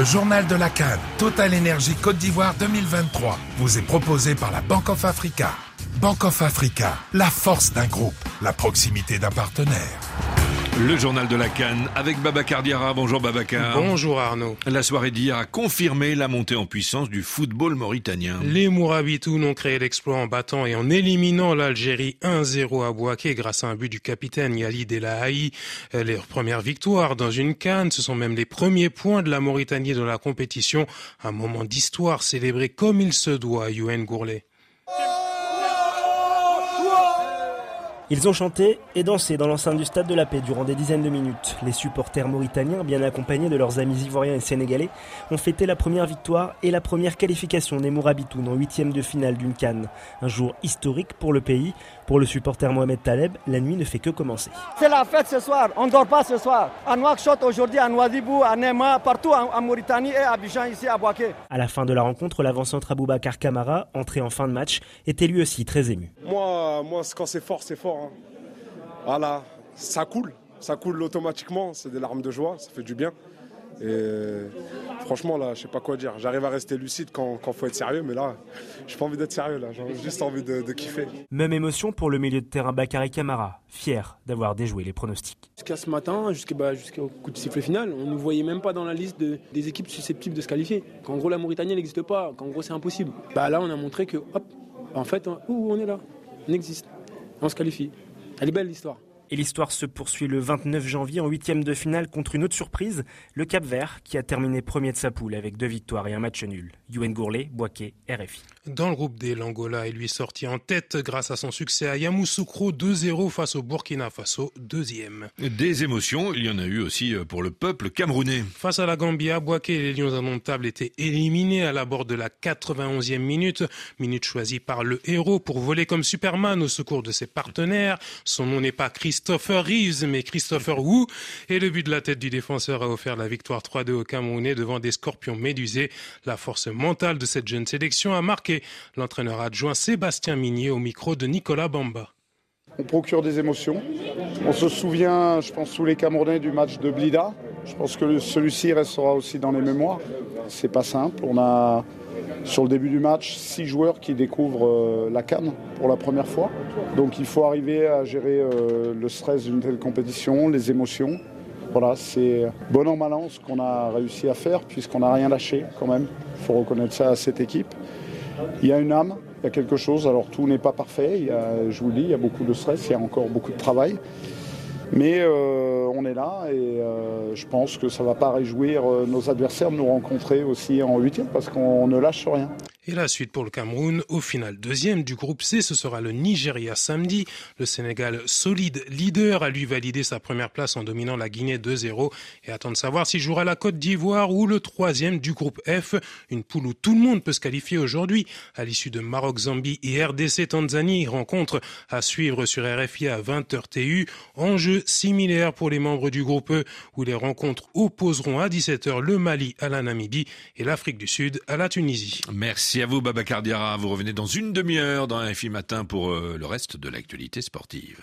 Le journal de la Cannes, Total Énergie Côte d'Ivoire 2023, vous est proposé par la Banque of Africa. Banque of Africa, la force d'un groupe, la proximité d'un partenaire. Le journal de la Cannes avec Babacar Diarra. Bonjour Babacar. Bonjour Arnaud. La soirée d'hier a confirmé la montée en puissance du football mauritanien. Les Mourabitoun ont créé l'exploit en battant et en éliminant l'Algérie 1-0 à Bouaké grâce à un but du capitaine Yali Delahaï. Leur première victoire dans une Cannes, ce sont même les premiers points de la Mauritanie dans la compétition. Un moment d'histoire célébré comme il se doit, Youen Gourlet. Ils ont chanté et dansé dans l'enceinte du Stade de la Paix durant des dizaines de minutes. Les supporters mauritaniens, bien accompagnés de leurs amis ivoiriens et sénégalais, ont fêté la première victoire et la première qualification des Mourabitoun en huitième de finale d'une canne. Un jour historique pour le pays. Pour le supporter Mohamed Taleb, la nuit ne fait que commencer. C'est la fête ce soir, on ne dort pas ce soir. À Nouakchott aujourd'hui, à Nouadhibou, à Nema, partout en, Mauritanie et à Abidjan ici à Boaké. À la fin de la rencontre, l'avant-centre Aboubacar Kamara, entré en fin de match, était lui aussi très ému. Moi, moi quand c'est fort, c'est fort. Voilà, ça coule, ça coule automatiquement, c'est des larmes de joie, ça fait du bien. Et franchement, là, je sais pas quoi dire. J'arrive à rester lucide quand il faut être sérieux, mais là, j'ai pas envie d'être sérieux, là. J'ai juste envie de, kiffer. Même émotion pour le milieu de terrain Bakary Camara, fier d'avoir déjoué les pronostics. Jusqu'à ce matin, jusqu'au bah, coup de sifflet final, on ne voyait même pas dans la liste des équipes susceptibles de se qualifier. Qu'en gros, la Mauritanie n'existe pas, qu'en gros, c'est impossible. Bah là, on a montré que, hop, en fait, où on est là, on existe, on se qualifie. Elle est belle l'histoire. Et l'histoire se poursuit le 29 janvier en huitième de finale contre une autre surprise, le Cap Vert, qui a terminé premier de sa poule avec deux victoires et un match nul. Yuen Gourlet, Boaké, RFI. Dans le groupe D, l'Angola est lui sorti en tête grâce à son succès à Yamoussoukro 2-0 face au Burkina Faso, deuxième. Des émotions, il y en a eu aussi euh, pour le peuple camerounais. Face à la Gambie, Boaké et les Lions indomptables étaient éliminés à la bord de la 91e minute, minute choisie par le héros pour voler comme Superman au secours de ses partenaires. Son nom n'est pas Christopher Reeves, mais Christopher Wu. Et le but de la tête du défenseur a offert la victoire 3-2 au Camerounais devant des scorpions médusés. La force mentale de cette jeune sélection a marqué l'entraîneur adjoint Sébastien Minier au micro de Nicolas Bamba. On procure des émotions. On se souvient, je pense, tous les Camerounais du match de Blida. Je pense que celui-ci restera aussi dans les mémoires. C'est pas simple. On a, sur le début du match, six joueurs qui découvrent euh, la canne pour la première fois. Donc il faut arriver à gérer euh, le stress d'une telle compétition, les émotions. Voilà, c'est bon an mal an ce qu'on a réussi à faire, puisqu'on n'a rien lâché quand même. Il faut reconnaître ça à cette équipe. Il y a une âme, il y a quelque chose. Alors tout n'est pas parfait, je vous le dis, il y a beaucoup de stress, il y a encore beaucoup de travail. Mais euh, on est là et euh, je pense que ça ne va pas réjouir euh, nos adversaires de nous rencontrer aussi en huitième parce qu'on ne lâche rien. Et la suite pour le Cameroun, au final deuxième du groupe C, ce sera le Nigeria samedi. Le Sénégal, solide leader, a lui validé sa première place en dominant la Guinée 2-0 et attend de savoir s'il jouera la Côte d'Ivoire ou le troisième du groupe F, une poule où tout le monde peut se qualifier aujourd'hui. À l'issue de Maroc-Zambie et RDC-Tanzanie, rencontre à suivre sur RFI à 20h TU. Enjeu similaire pour les membres du groupe E, où les rencontres opposeront à 17h le Mali à la Namibie et l'Afrique du Sud à la Tunisie. Merci. Merci à vous, Babacar Diarra. Vous revenez dans une demi-heure dans un film matin pour euh, le reste de l'actualité sportive.